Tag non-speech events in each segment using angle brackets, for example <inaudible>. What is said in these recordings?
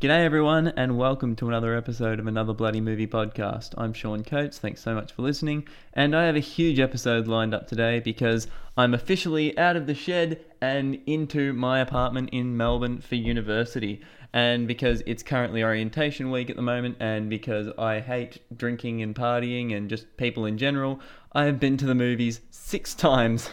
G'day, everyone, and welcome to another episode of Another Bloody Movie Podcast. I'm Sean Coates. Thanks so much for listening. And I have a huge episode lined up today because I'm officially out of the shed and into my apartment in Melbourne for university. And because it's currently orientation week at the moment, and because I hate drinking and partying and just people in general, I have been to the movies six <laughs> times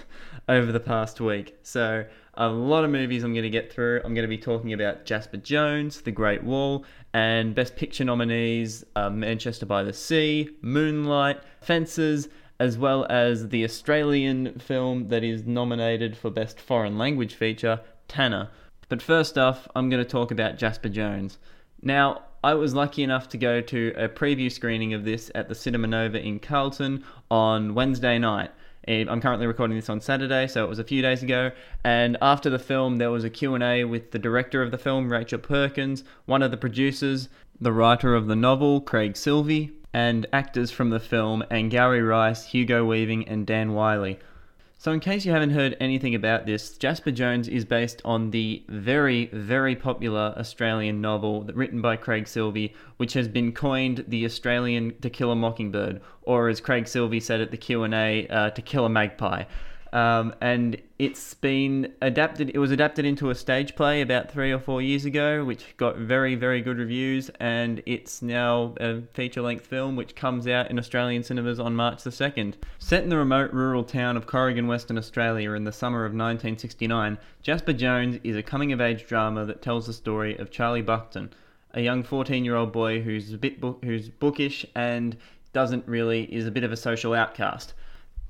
over the past week. So a lot of movies I'm going to get through. I'm going to be talking about Jasper Jones, The Great Wall, and Best Picture nominees uh, Manchester by the Sea, Moonlight, Fences, as well as the Australian film that is nominated for Best Foreign Language Feature, Tanna. But first off, I'm going to talk about Jasper Jones. Now, I was lucky enough to go to a preview screening of this at the Cinema Nova in Carlton on Wednesday night. Um, I'm currently recording this on Saturday, so it was a few days ago. And after the film, there was a Q&A with the director of the film, Rachel Perkins, one of the producers, the writer of the novel, Craig Silvey, and actors from the film, Angourie Rice, Hugo Weaving, and Dan Wylie. So, in case you haven't heard anything about this, Jasper Jones is based on the very, very popular Australian novel written by Craig Silvey, which has been coined the Australian To Kill a Mockingbird, or as Craig Silvey said at the Q and A, uh, To Kill a Magpie. Um, and it's been adapted. It was adapted into a stage play about three or four years ago, which got very, very good reviews. And it's now a feature-length film, which comes out in Australian cinemas on March the second. Set in the remote rural town of Corrigan, Western Australia, in the summer of 1969, Jasper Jones is a coming-of-age drama that tells the story of Charlie Bucktin, a young 14-year-old boy who's a bit who's bookish and doesn't really is a bit of a social outcast.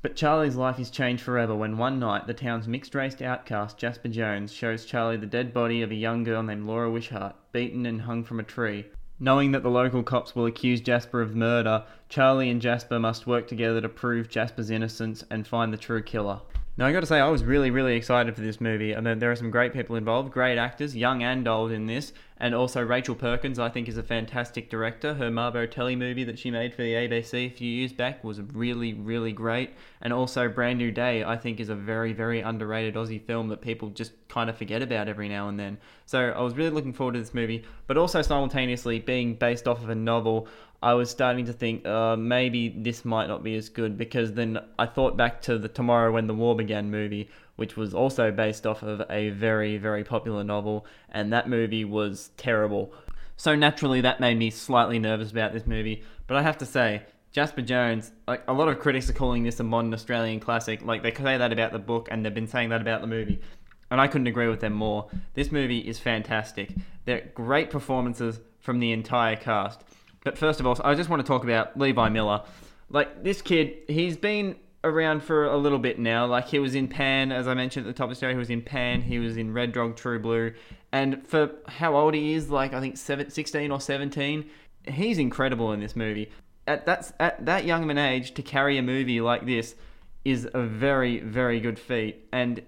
But Charlie's life is changed forever when one night the town's mixed race outcast, Jasper Jones, shows Charlie the dead body of a young girl named Laura Wishart, beaten and hung from a tree. Knowing that the local cops will accuse Jasper of murder, Charlie and Jasper must work together to prove Jasper's innocence and find the true killer. Now, I got to say, I was really, really excited for this movie. I mean, there are some great people involved, great actors, young and old in this, and also Rachel Perkins, I think, is a fantastic director. Her Mabo Telly movie that she made for the ABC a few years back was really, really great. And also, Brand New Day, I think, is a very, very underrated Aussie film that people just kind of forget about every now and then. So I was really looking forward to this movie, but also simultaneously being based off of a novel. I was starting to think uh, maybe this might not be as good because then I thought back to the Tomorrow When the War Began movie, which was also based off of a very, very popular novel, and that movie was terrible. So naturally, that made me slightly nervous about this movie. But I have to say, Jasper Jones, like a lot of critics are calling this a modern Australian classic. Like they say that about the book, and they've been saying that about the movie. And I couldn't agree with them more. This movie is fantastic. There are great performances from the entire cast. But first of all, I just want to talk about Levi Miller. Like this kid, he's been around for a little bit now. Like he was in Pan, as I mentioned at the top of the story, he was in Pan, he was in Red Dog True Blue. And for how old he is, like I think 16 or 17, he's incredible in this movie. At that, at that young of an age, to carry a movie like this is a very, very good feat. And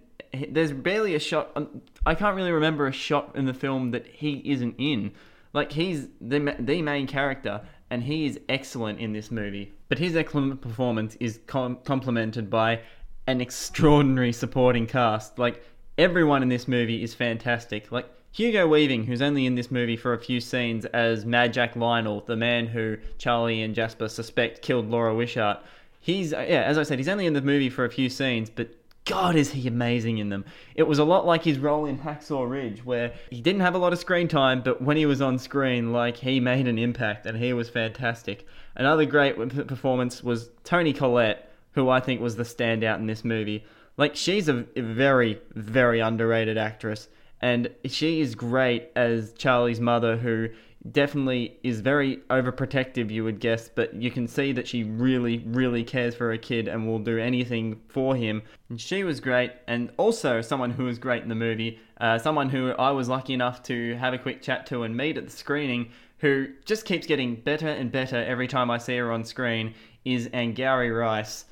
there's barely a shot, um, I can't really remember a shot in the film that he isn't in. Like he's the the main character, and he is excellent in this movie. But his excellent performance is com- complemented by an extraordinary supporting cast. Like everyone in this movie is fantastic. Like Hugo Weaving, who's only in this movie for a few scenes as Mad Jack Lionel, the man who Charlie and Jasper suspect killed Laura Wishart. He's yeah, as I said, he's only in the movie for a few scenes, but God, is he amazing in them. It was a lot like his role in Hacksaw Ridge, where he didn't have a lot of screen time, but when he was on screen, like, he made an impact, and he was fantastic. Another great performance was Toni Collette, who I think was the standout in this movie. Like, she's a very, very underrated actress, and she is great as Charlie's mother, who definitely is very overprotective, you would guess, but you can see that she really, really cares for her kid and will do anything for him. And she was great, and also someone who was great in the movie, uh, someone who I was lucky enough to have a quick chat to and meet at the screening, who just keeps getting better and better every time I see her on screen, is Angourie Rice.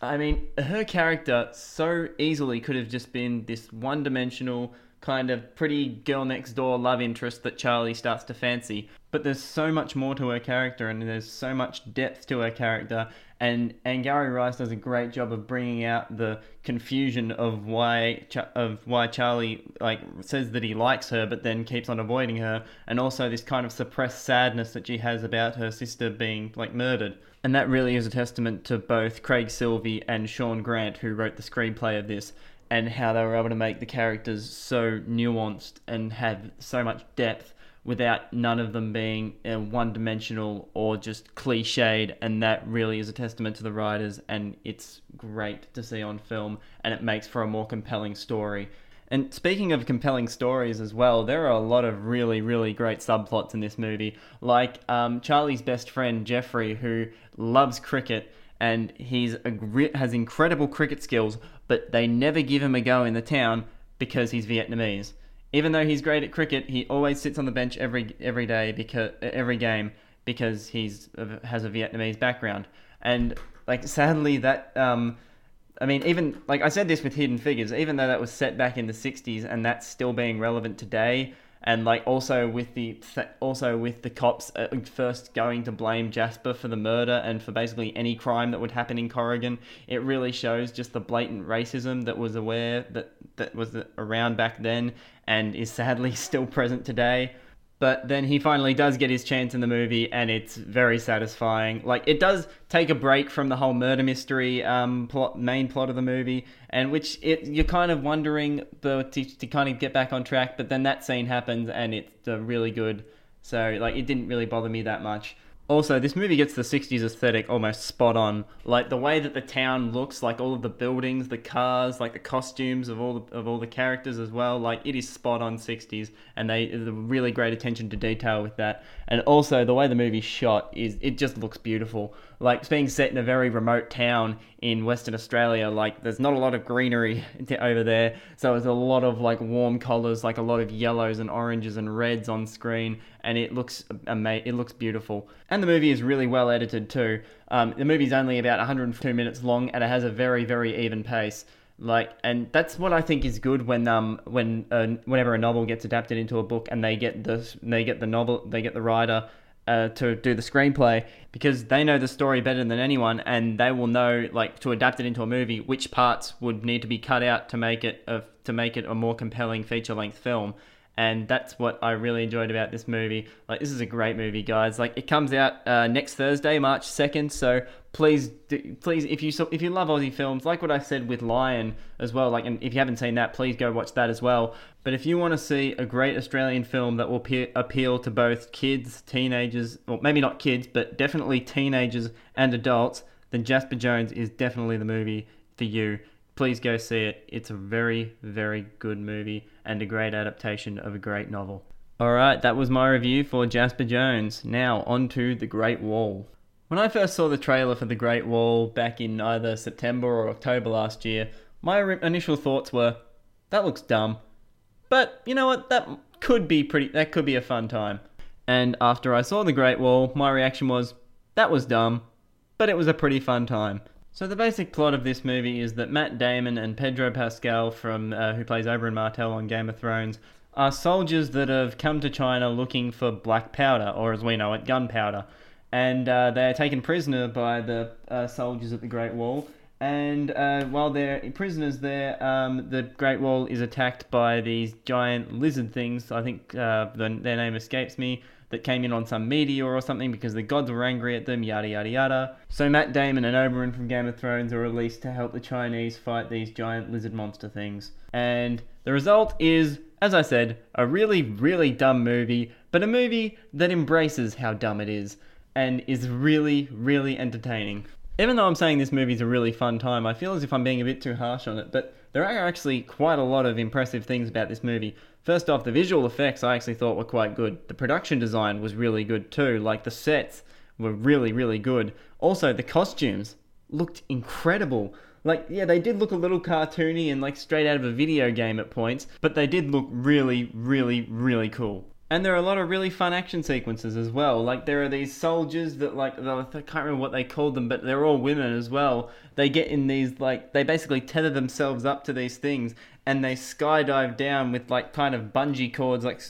I mean, her character so easily could have just been this one dimensional kind of pretty girl next door love interest that Charlie starts to fancy. But there's so much more to her character, and there's so much depth to her character, and Angourie Rice does a great job of bringing out the confusion of why of why Charlie like says that he likes her, but then keeps on avoiding her, and also this kind of suppressed sadness that she has about her sister being like murdered. And that really is a testament to both Craig Silvey and Shaun Grant, who wrote the screenplay of this, and how they were able to make the characters so nuanced and have so much depth without none of them being one dimensional or just cliched. And that really is a testament to the writers, and it's great to see on film, and it makes for a more compelling story. And speaking of compelling stories as well, there are a lot of really, really great subplots in this movie. Like um, Charlie's best friend, Jeffrey, who loves cricket and he's a, has incredible cricket skills, but they never give him a go in the town because he's Vietnamese. Even though he's great at cricket, he always sits on the bench every every day because every game because he's has a Vietnamese background. And like sadly that um, I mean, even like I said this with Hidden Figures, even though that was set back in the '60s and that's still being relevant today, and like also with the also with the cops uh, first going to blame Jasper for the murder and for basically any crime that would happen in Corrigan, it really shows just the blatant racism that was aware that that was around back then and is sadly <laughs> still present today. But then he finally does get his chance in the movie, and it's very satisfying. Like it does take a break from the whole murder mystery um, plot, main plot of the movie, and which it you're kind of wondering the to, to kind of get back on track. But then that scene happens, and it's really good. So like it didn't really bother me that much. Also, this movie gets the 60s aesthetic almost spot on. Like the way that the town looks, like all of the buildings, the cars, like the costumes of all the, of all the characters as well. Like it is spot on 60s, and they a really great attention to detail with that. And also the way the movie's shot is it just looks beautiful. Like it's being set in a very remote town in Western Australia. Like there's not a lot of greenery <laughs> over there, so it's a lot of like warm colors, like a lot of yellows and oranges and reds on screen, and it looks ama- It looks beautiful, and the movie is really well edited too. Um, the movie's only about 102 minutes long, and it has a very very even pace like and that's what I think is good when um when uh, whenever a novel gets adapted into a book and they get the they get the novel they get the writer uh, to do the screenplay because they know the story better than anyone and they will know like to adapt it into a movie which parts would need to be cut out to make it a, to make it a more compelling feature length film and that's what I really enjoyed about this movie. Like, this is a great movie, guys. Like, it comes out uh, next Thursday, March second. So please, do, please, if you if you love Aussie films, like what I said with Lion as well, like, and if you haven't seen that, please go watch that as well. But if you want to see a great Australian film that will pe- appeal to both kids, teenagers, or maybe not kids, but definitely teenagers and adults, then Jasper Jones is definitely the movie for you please go see it. It's a very, very good movie and a great adaptation of a great novel. Alright, that was my review for Jasper Jones. Now, on to The Great Wall. When I first saw the trailer for The Great Wall back in either September or October last year, my initial thoughts were, that looks dumb. But you know what? That could be pretty. That could be a fun time. And after I saw The Great Wall, my reaction was, that was dumb, but it was a pretty fun time. So the basic plot of this movie is that Matt Damon and Pedro Pascal, from uh, who plays Oberyn Martell on Game of Thrones, are soldiers that have come to China looking for black powder, or as we know it, gunpowder. And uh, they are taken prisoner by the uh, soldiers at the Great Wall. And uh, while they're prisoners there, um, the Great Wall is attacked by these giant lizard things. I think uh, the, their name escapes me that came in on some meteor or something because the gods were angry at them, yada yada yada. So Matt Damon and Oberyn from Game of Thrones are released to help the Chinese fight these giant lizard monster things. And the result is, as I said, a really, really dumb movie, but a movie that embraces how dumb it is and is really, really entertaining. Even though I'm saying this movie's a really fun time, I feel as if I'm being a bit too harsh on it, but there are actually quite a lot of impressive things about this movie. First off, the visual effects I actually thought were quite good. The production design was really good too. Like the sets were really, really good. Also, the costumes looked incredible. Like, yeah, they did look a little cartoony and like straight out of a video game at points, but they did look really, really, really cool. And there are a lot of really fun action sequences as well. Like there are these soldiers that like I can't remember what they called them, but they're all women as well. They get in these like they basically tether themselves up to these things and they skydive down with like kind of bungee cords like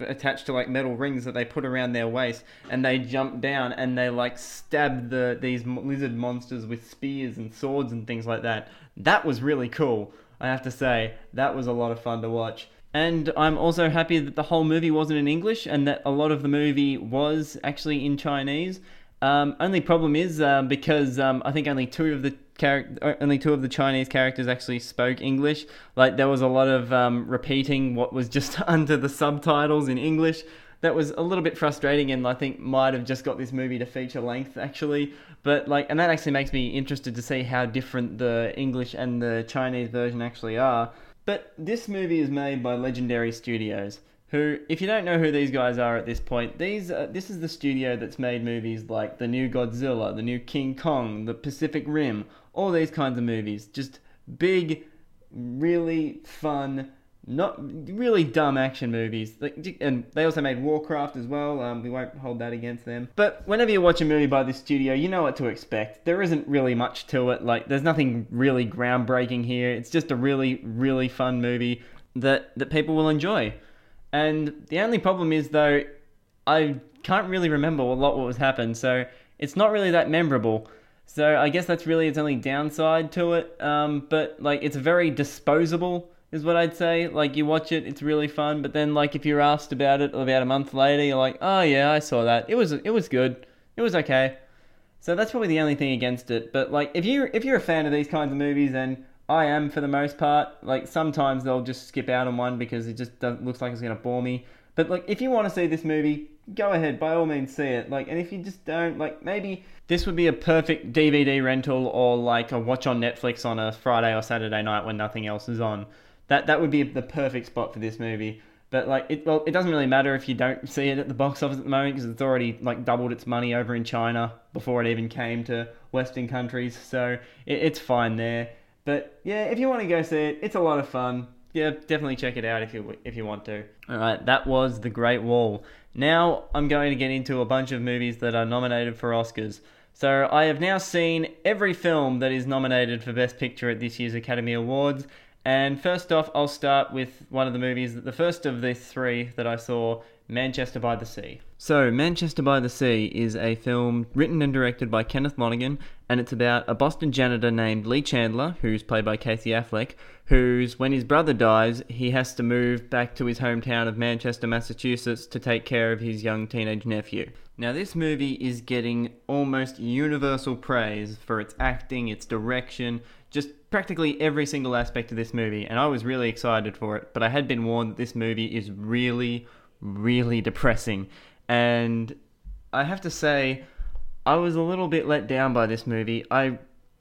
attached to like metal rings that they put around their waist and they jump down and they like stab the these lizard monsters with spears and swords and things like that. That was really cool i have to say. That was a lot of fun to watch. And I'm also happy that the whole movie wasn't in English and that a lot of the movie was actually in Chinese. Um, only problem is uh, because um, I think only two of the char- uh, only two of the Chinese characters actually spoke English. Like there was a lot of um, repeating what was just <laughs> under the subtitles in English. That was a little bit frustrating, and I think might have just got this movie to feature length actually. But like, and that actually makes me interested to see how different the English and the Chinese version actually are. But this movie is made by Legendary Studios, who, if you don't know who these guys are at this point, these uh, this is the studio that's made movies like the new Godzilla, the new King Kong, the Pacific Rim, all these kinds of movies. Just big, really fun, not really dumb action movies. And they also made Warcraft as well. Um, we won't hold that against them. But whenever you watch a movie by this studio, you know what to expect. There isn't really much to it. Like, there's nothing really groundbreaking here. It's just a really, really fun movie that that people will enjoy. And the only problem is though, I can't really remember a lot what was happened, so it's not really that memorable. So I guess that's really its only downside to it. Um, but like it's very disposable, is what I'd say. Like you watch it, it's really fun. But then like if you're asked about it about a month later, you're like, oh yeah, I saw that. It was it was good. It was okay. So that's probably the only thing against it. But like if you if you're a fan of these kinds of movies and I am for the most part. Like sometimes they'll just skip out on one because it just looks like it's gonna bore me. But like if you want to see this movie, go ahead by all means see it. Like and if you just don't like maybe this would be a perfect DVD rental or like a watch on Netflix on a Friday or Saturday night when nothing else is on. That that would be the perfect spot for this movie. But like it, well, it doesn't really matter if you don't see it at the box office at the moment because it's already like doubled its money over in China before it even came to Western countries. So it, it's fine there. But yeah, if you want to go see it, it's a lot of fun. Yeah, definitely check it out if you if you want to. All right, that was The Great Wall. Now I'm going to get into a bunch of movies that are nominated for Oscars. So I have now seen every film that is nominated for Best Picture at this year's Academy Awards. And first off, I'll start with one of the movies, the first of the three that I saw, Manchester by the Sea. So, Manchester by the Sea is a film written and directed by Kenneth Lonergan, and it's about a Boston janitor named Lee Chandler, who's played by Casey Affleck, who's, when his brother dies, he has to move back to his hometown of Manchester, Massachusetts to take care of his young teenage nephew. Now, this movie is getting almost universal praise for its acting, its direction, just practically every single aspect of this movie, and I was really excited for it, but I had been warned that this movie is really, really depressing. And I have to say, I was a little bit let down by this movie. I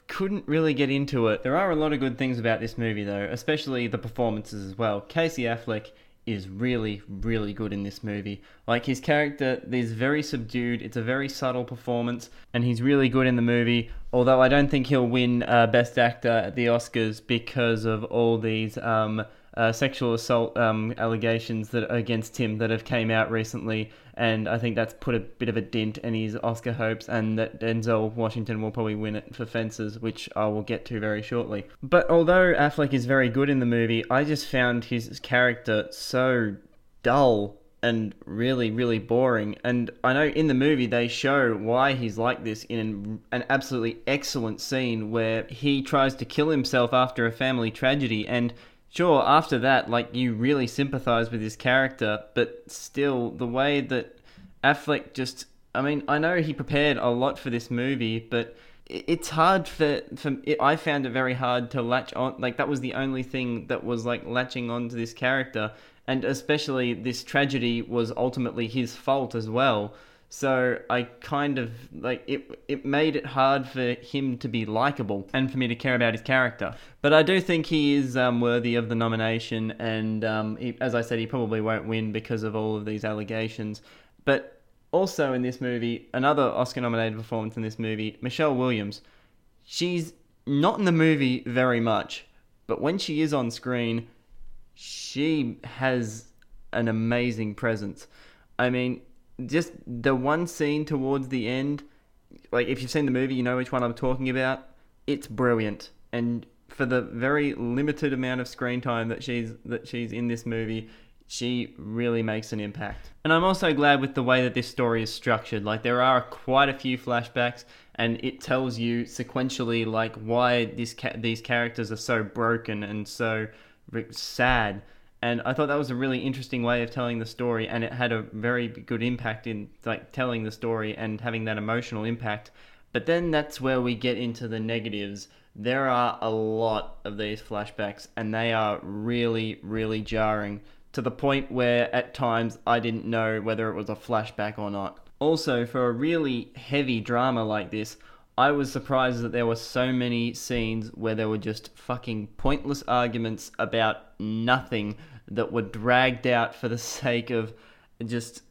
couldn't really get into it. There are a lot of good things about this movie, though, especially the performances as well. Casey Affleck is really, really good in this movie. Like his character is very subdued. It's a very subtle performance, and he's really good in the movie. Although I don't think he'll win uh, Best Actor at the Oscars because of all these um, uh, sexual assault um, allegations that against him that have came out recently, and I think that's put a bit of a dent in his Oscar hopes, and that Denzel Washington will probably win it for Fences, which I will get to very shortly. But although Affleck is very good in the movie, I just found his character so dull and really, really boring. And I know in the movie they show why he's like this in an absolutely excellent scene where he tries to kill himself after a family tragedy and sure, after that, like you really sympathize with his character, but still, the way that Affleck just. I mean, I know he prepared a lot for this movie, but it's hard for for it, I found it very hard to latch on. Like that was the only thing that was like latching on to this character, and especially this tragedy was ultimately his fault as well. So I kind of like it. It made it hard for him to be likable and for me to care about his character. But I do think he is um, worthy of the nomination, and um, he, as I said, he probably won't win because of all of these allegations. But also in this movie, another Oscar-nominated performance in this movie, Michelle Williams. She's not in the movie very much, but when she is on screen, she has an amazing presence. I mean, just the one scene towards the end, like if you've seen the movie, you know which one I'm talking about. It's brilliant, and for the very limited amount of screen time that she's that she's in this movie, she really makes an impact. And I'm also glad with the way that this story is structured. Like there are quite a few flashbacks and it tells you sequentially like why this ca- these characters are so broken and so sad. And I thought that was a really interesting way of telling the story and it had a very good impact in like telling the story and having that emotional impact. But then that's where we get into the negatives. There are a lot of these flashbacks and they are really really jarring to the point where at times I didn't know whether it was a flashback or not. Also, for a really heavy drama like this, I was surprised that there were so many scenes where there were just fucking pointless arguments about nothing that were dragged out for the <laughs> sake of just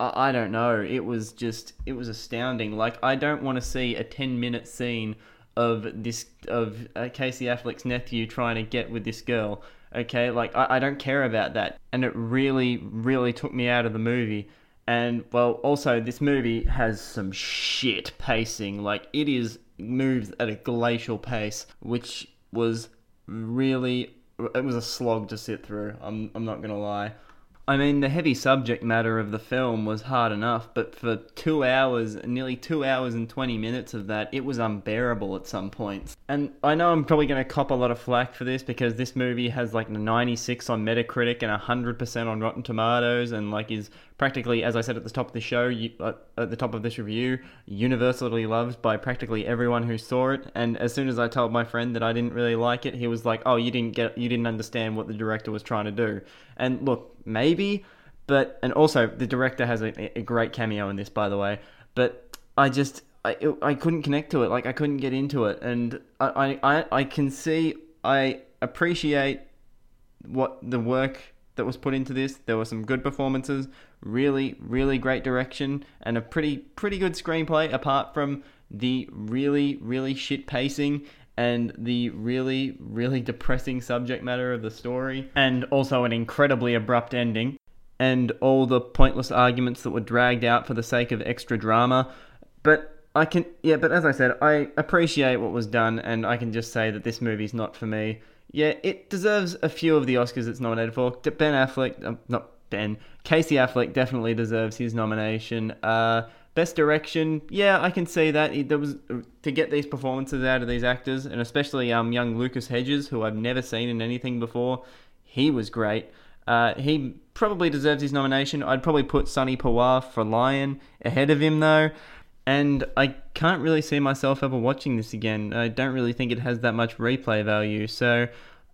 I don't know. It was just it was astounding. Like I don't want to see a 10 minute scene of this of uh, Casey Affleck's nephew trying to get with this girl Okay, like I, I don't care about that. And it really, really took me out of the movie. And well, also this movie has some shit pacing. Like it is moves at a glacial pace, which was really it was a slog to sit through. I'm I'm not gonna lie. I mean, the heavy subject matter of the film was hard enough, but for two hours, nearly two hours and 20 minutes of that, it was unbearable at some points. And I know I'm probably going to cop a lot of flack for this because this movie has like 96 on Metacritic and 100% on Rotten Tomatoes and like is practically, as I said at the top of the show, uh, at the top of this review, universally loved by practically everyone who saw it. And as soon as I told my friend that I didn't really like it, he was like, "Oh, you didn't get, you didn't understand what the director was trying to do." And look, maybe, but and also the director has a, a great cameo in this, by the way. But I just, I, it, I couldn't connect to it. Like I couldn't get into it, and I, I, I can see, I appreciate what the work that was put into this. There were some good performances, really, really great direction, and a pretty, pretty good screenplay. Apart from the really, really shit pacing and the really, really <laughs> depressing subject matter of the story, and also an incredibly abrupt ending, and all the pointless arguments that were dragged out for the sake of extra drama. But I can, yeah, but as I said, I appreciate what was done, and I can just say that this movie's not for me. Yeah, it deserves a few of the Oscars it's nominated for. Ben Affleck, um, not Ben, Casey Affleck definitely deserves his nomination. Uh, best direction, yeah, I can see that. There was to get these performances out of these actors, and especially um, young Lucas Hedges, who I've never seen in anything before. He was great. Uh, he probably deserves his nomination. I'd probably put Sunny Pawar for Lion ahead of him, though and I can't really see myself ever watching this again. I don't really think it has that much replay value, so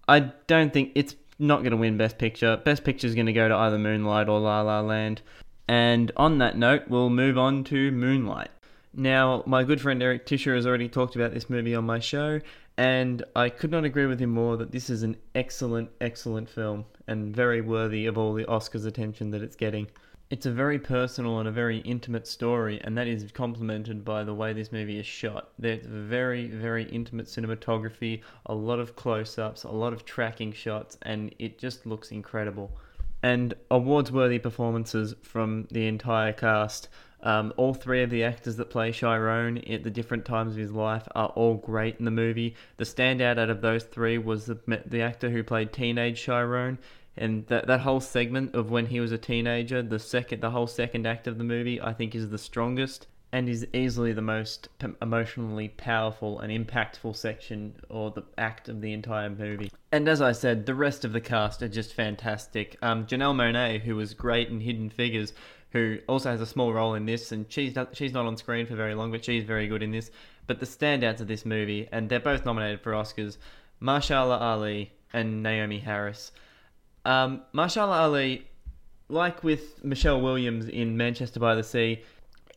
I don't think it's not going to win Best Picture. Best Picture is going to go to either Moonlight or La La Land. And on that note, we'll move on to Moonlight. Now, my good friend Eric Tischer has already talked about this movie on my show, and I could not agree with him more that this is an excellent, excellent film and very worthy of all the Oscars attention that it's getting. It's a very personal and a very intimate story, and that is complemented by the way this movie is shot. There's very, very intimate cinematography, a lot of close ups, a lot of tracking shots, and it just looks incredible. And awards worthy performances from the entire cast. Um, all three of the actors that play Chiron at the different times of his life are all great in the movie. The standout out of those three was the, the actor who played teenage Chiron and that that whole segment of when he was a teenager, the second, the whole second act of the movie, I think is the strongest and is easily the most emotionally powerful and impactful section or the act of the entire movie. And as I said, the rest of the cast are just fantastic. Um, Janelle Monáe, who was great in Hidden Figures, who also has a small role in this, and she's not, she's not on screen for very long, but she's very good in this. But the standouts of this movie, and they're both nominated for Oscars, Mahershala Ali and Naomie Harris. Um, Mahershala Ali, like with Michelle Williams in Manchester by the Sea,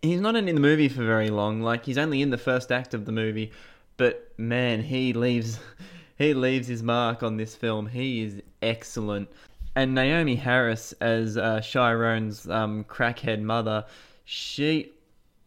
he's not in the movie for very long. Like he's only in the first act of the movie, but man, he leaves <laughs> he leaves his mark on this film. He is excellent. And Naomie Harris as uh, Chiron's um, crackhead mother, she,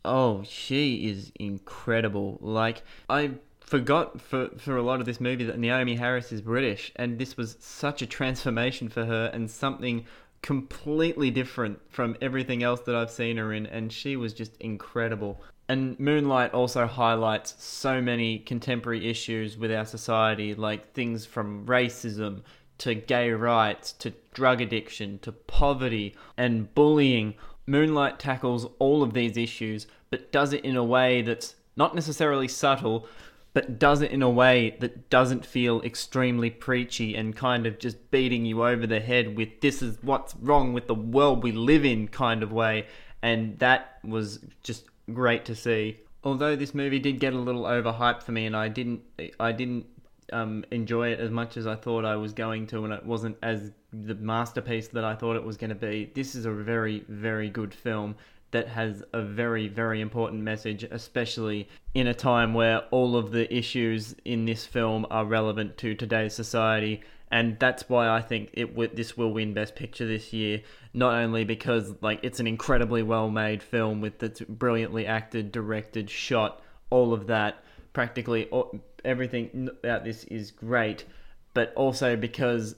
oh, she is incredible. Like I forgot for, for a lot of this movie that Naomie Harris is British, and this was such a transformation for her and something completely different from everything else that I've seen her in, and she was just incredible. And Moonlight also highlights so many contemporary issues with our society, like things from racism to gay rights to drug addiction to poverty and bullying. Moonlight tackles all of these issues, but does it in a way that's not necessarily subtle, but does it in a way that doesn't feel extremely preachy and kind of just beating you over the head with this is what's wrong with the world we live in kind of way. And that was just great to see. Although this movie did get a little overhyped for me, and I didn't, I didn't um, enjoy it as much as I thought I was going to, and it wasn't as the masterpiece that I thought it was going to be. This is a very, very good film that has a very, very important message, especially in a time where all of the issues in this film are relevant to today's society. And that's why I think it w- this will win Best Picture this year. Not only because like it's an incredibly well made film with that's brilliantly acted, directed, shot, all of that. Practically all, everything about this is great, but also because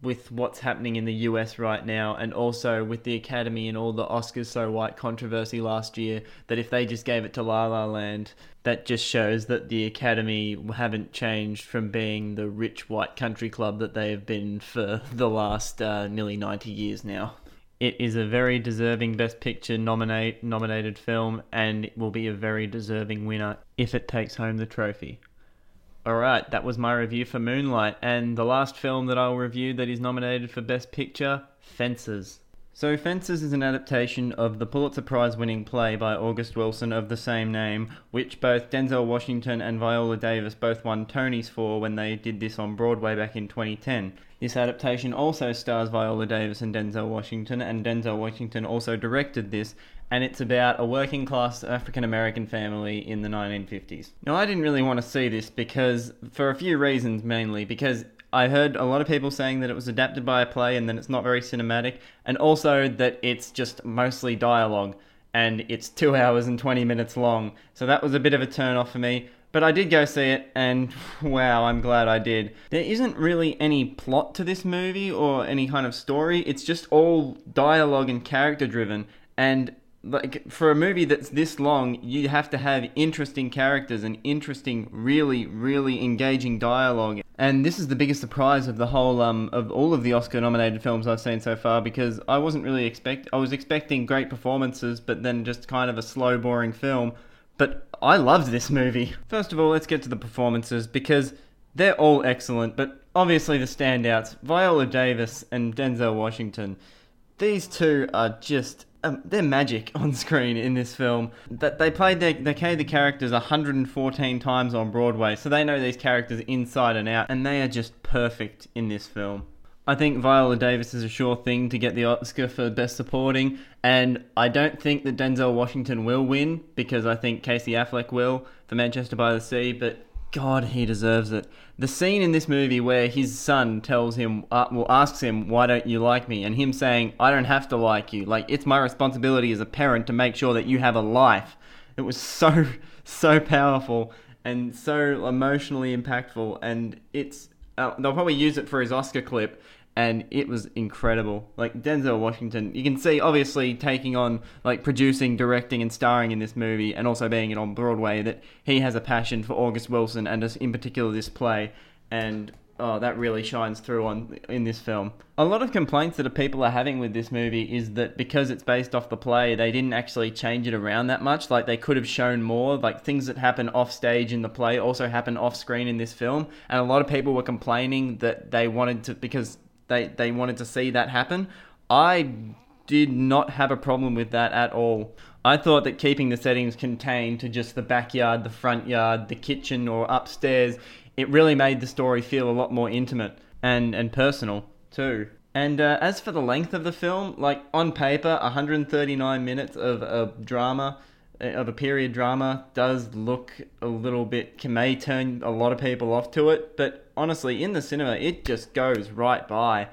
with what's happening in the US right now, and also with the Academy and all the Oscars so white controversy last year, that if they just gave it to La La Land, that just shows that the Academy haven't changed from being the rich white country club that they have been for <laughs> the last uh, nearly 90 years now. It is a very deserving Best Picture nominate nominated film, and it will be a very deserving winner if it takes home the trophy. Alright, that was my review for Moonlight, and the last film that I'll review that is nominated for Best Picture Fences. So, Fences is an adaptation of the Pulitzer Prize winning play by August Wilson of the same name, which both Denzel Washington and Viola Davis both won Tonys for when they did this on Broadway back in 2010. This adaptation also stars Viola Davis and Denzel Washington, and Denzel Washington also directed this, and it's about a working class African American family in the 1950s. Now, I didn't really want to see this because, for a few reasons mainly, because I heard a lot of people saying that it was adapted by a play and then it's not very cinematic, and also that it's just mostly dialogue and it's two hours and 20 minutes long. So that was a bit of a turn off for me. But I did go see it, and <laughs> wow, I'm glad I did. There isn't really any plot to this movie or any kind of story, it's just all dialogue and character driven. And like for a movie that's this long, you have to have interesting characters and interesting, really, really engaging dialogue. And this is the biggest surprise of the whole um of all of the Oscar-nominated films I've seen so far because I wasn't really expect I was expecting great performances, but then just kind of a slow, boring film. But I loved this movie. First of all, let's get to the performances because they're all excellent, but obviously the standouts, Viola Davis and Denzel Washington. These two are just um, they're magic <laughs> on screen in this film. That they played their they played the characters 114 times on Broadway, so they know these characters inside and out, and they are just perfect in this film. I think Viola Davis is a sure thing to get the Oscar for Best Supporting, and I don't think that Denzel Washington will win because I think Casey Affleck will for Manchester by the Sea, but God, he deserves it. The scene in this movie where his son tells him, uh, well, asks him, why don't you like me? And him saying, I don't have to like you. Like, it's my responsibility as a parent to make sure that you have a life. It was so, <laughs> so powerful and so emotionally impactful. And it's, uh, they'll probably use it for his Oscar clip and it was incredible. Like Denzel Washington, you can see obviously taking on like producing, directing, and starring in this movie, and also being it on Broadway, that he has a passion for August Wilson and in particular this play, and oh, that really shines through on in this film. A lot of complaints that people are having with this movie is that because it's based off the play, they didn't actually change it around that much. Like they could have shown more. Like things that happen off stage in the play also happen off screen in this film, and a lot of people were complaining that they wanted to because they they wanted to see that happen. I did not have a problem with that at all. I thought that keeping the settings contained to just the backyard, the front yard, the kitchen, or upstairs, it really made the story feel a lot more intimate and, and personal too. And uh, as for the length of the film, like on paper, 139 minutes of a drama, uh, of a period drama, does look a little bit, can may turn a lot of people off to it, but honestly, in the cinema, it just goes right by.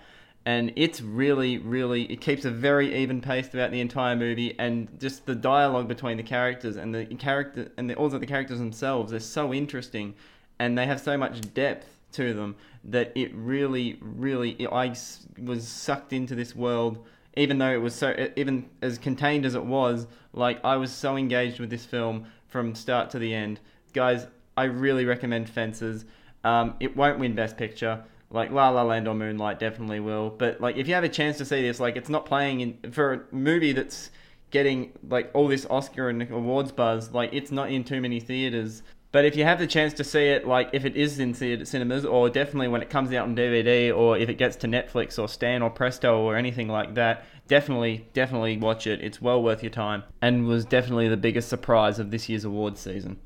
And it's really, really, it keeps a very even pace throughout the entire movie, and just the dialogue between the characters and the character and the, also the characters themselves are so interesting, and they have so much depth to them that it really, really, I was sucked into this world. Even though it was so, even as contained as it was, like I was so engaged with this film from start to the end. Guys, I really recommend Fences. Um, it won't win Best Picture. Like La La Land or Moonlight definitely will. But like if you have a chance to see this, like it's not playing in for a movie that's getting like all this Oscar and awards buzz. Like it's not in too many theaters. But if you have the chance to see it, like if it is in cinemas, or definitely when it comes out on DVD, or if it gets to Netflix or Stan or Presto or anything like that, definitely, definitely watch it. It's well worth your time, and was definitely the biggest surprise of this year's awards season.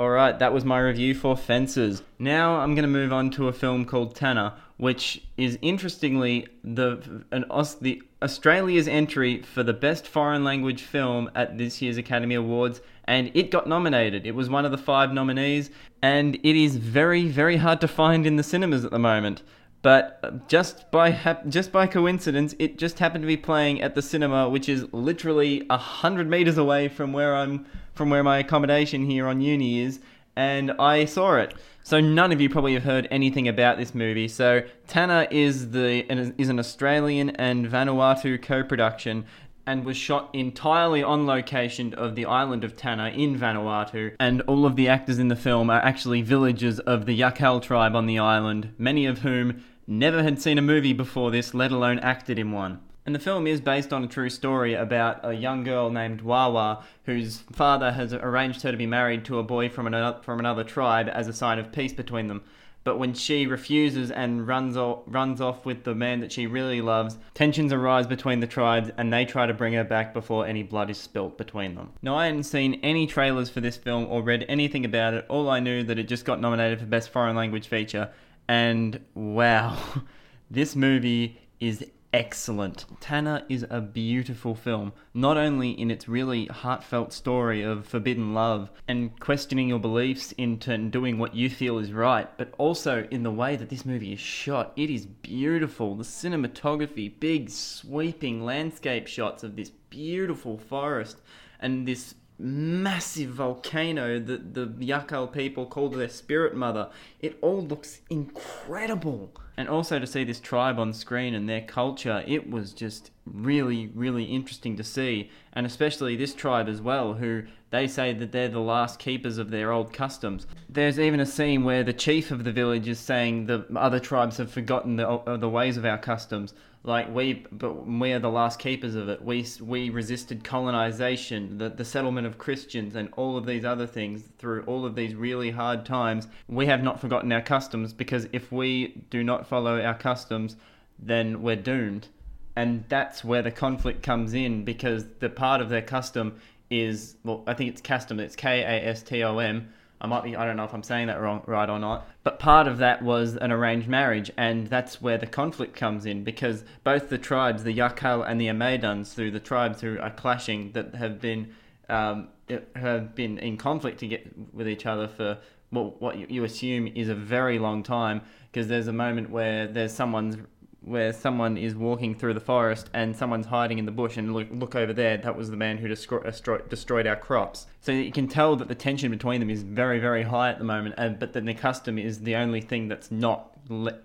Alright, that was my review for Fences. Now I'm going to move on to a film called Tanna, which is interestingly the an the Australia's entry for the best foreign language film at this year's Academy Awards and it got nominated. It was one of the 5 nominees and it is very very hard to find in the cinemas at the moment. But just by hap- just by coincidence, it just happened to be playing at the cinema, which is literally a hundred meters away from where I'm from where my accommodation here on uni is, and I saw it. So none of you probably have heard anything about this movie. So Tanna is the is an Australian and Vanuatu co-production and was shot entirely on location of the island of Tanna in Vanuatu. And all of the actors in the film are actually villagers of the Yakel tribe on the island, many of whom never had seen a movie before this, let alone acted in one. And the film is based on a true story about a young girl named Wawa, whose father has arranged her to be married to a boy from another, from another tribe as a sign of peace between them. But when she refuses and runs off, runs off with the man that she really loves, tensions arise between the tribes and they try to bring her back before any blood is spilt between them. Now, I hadn't seen any trailers for this film or read anything about it. All I knew that it just got nominated for Best Foreign Language Feature, and wow, <laughs> this movie is excellent. Tanna is a beautiful film, not only in its really heartfelt story of forbidden love and questioning your beliefs into doing what you feel is right, but also in the way that this movie is shot. It is beautiful. The cinematography, big sweeping landscape shots of this beautiful forest and this massive volcano that the Yakel people call their spirit mother. It all looks incredible. And also to see this tribe on screen and their culture, it was just really, really interesting to see. And especially this tribe as well, who they say that they're the last keepers of their old customs. There's even a scene where the chief of the village is saying the other tribes have forgotten the, the ways of our customs. Like we, but we are the last keepers of it. We we resisted colonization, the the settlement of Christians, and all of these other things through all of these really hard times. We have not forgotten our customs because if we do not follow our customs, then we're doomed. And that's where the conflict comes in because the part of their custom is well, I think it's custom. It's K A S T O M I might be, I don't know if I'm saying that wrong, right or not, but part of that was an arranged marriage, and that's where the conflict comes in because both the tribes, the Yakel and the Imedins, through the tribes who are clashing, that have been um, have been in conflict to get with each other for what what you assume is a very long time because there's a moment where there's someone's where someone is walking through the forest and someone's hiding in the bush and look, look over there that was the man who destroyed, destroyed our crops. So you can tell that the tension between them is very very high at the moment and but then the custom is the only thing that's not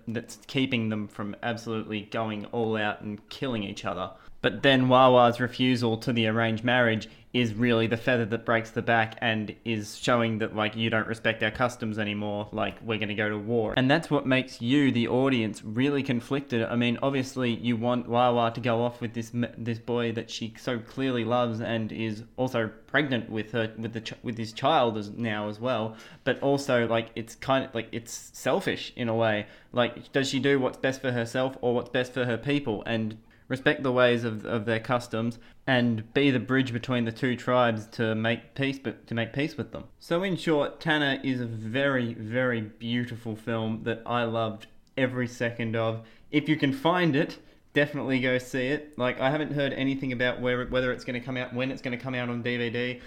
that's keeping them from absolutely going all out and killing each other but then Wawa's refusal to the arranged marriage is really the feather that breaks the back and is showing that like you don't respect our customs anymore like we're going to go to war. And that's what makes you the audience really conflicted. I mean obviously you want wawa to go off with this this boy that she so clearly loves and is also pregnant with her with the ch- with his child as now as well. But also like it's kind of like it's selfish in a way. Like does she do what's best for herself or what's best for her people? And respect the ways of, of their customs, and be the bridge between the two tribes to make peace but to make peace with them. So in short, Tanna is a very, very beautiful film that I loved every second of. If you can find it, definitely go see it. Like I haven't heard anything about where whether it's going to come out, when it's going to come out on DVD.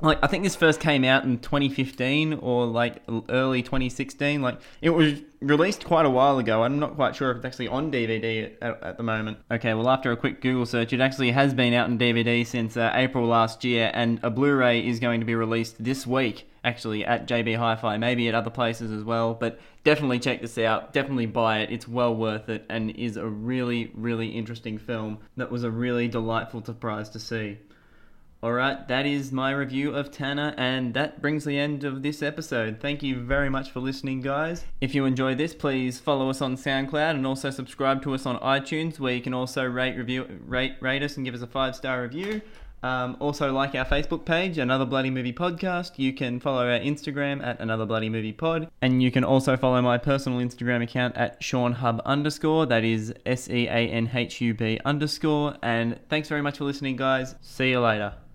Like I think this first came out in 2015 or like early 2016. Like it was released quite a while ago. I'm not quite sure if it's actually on DVD at, at the moment. Okay, well after a quick Google search, it actually has been out in DVD since uh, April last year, and a Blu-ray is going to be released this week. Actually, at JB Hi-Fi, maybe at other places as well. But definitely check this out. Definitely buy it. It's well worth it, and is a really, really interesting film. That was a really delightful surprise to see. Alright, that is my review of Tanna, and that brings the end of this episode. Thank you very much for listening, guys. If you enjoyed this, please follow us on SoundCloud and also subscribe to us on iTunes, where you can also rate, review, rate, rate us and give us a five star review. Um, also, like our Facebook page, Another Bloody Movie Podcast. You can follow our Instagram at Another Bloody Movie Pod. And you can also follow my personal Instagram account at Sean Hub underscore. That is S E A N H U B underscore. And thanks very much for listening, guys. See you later.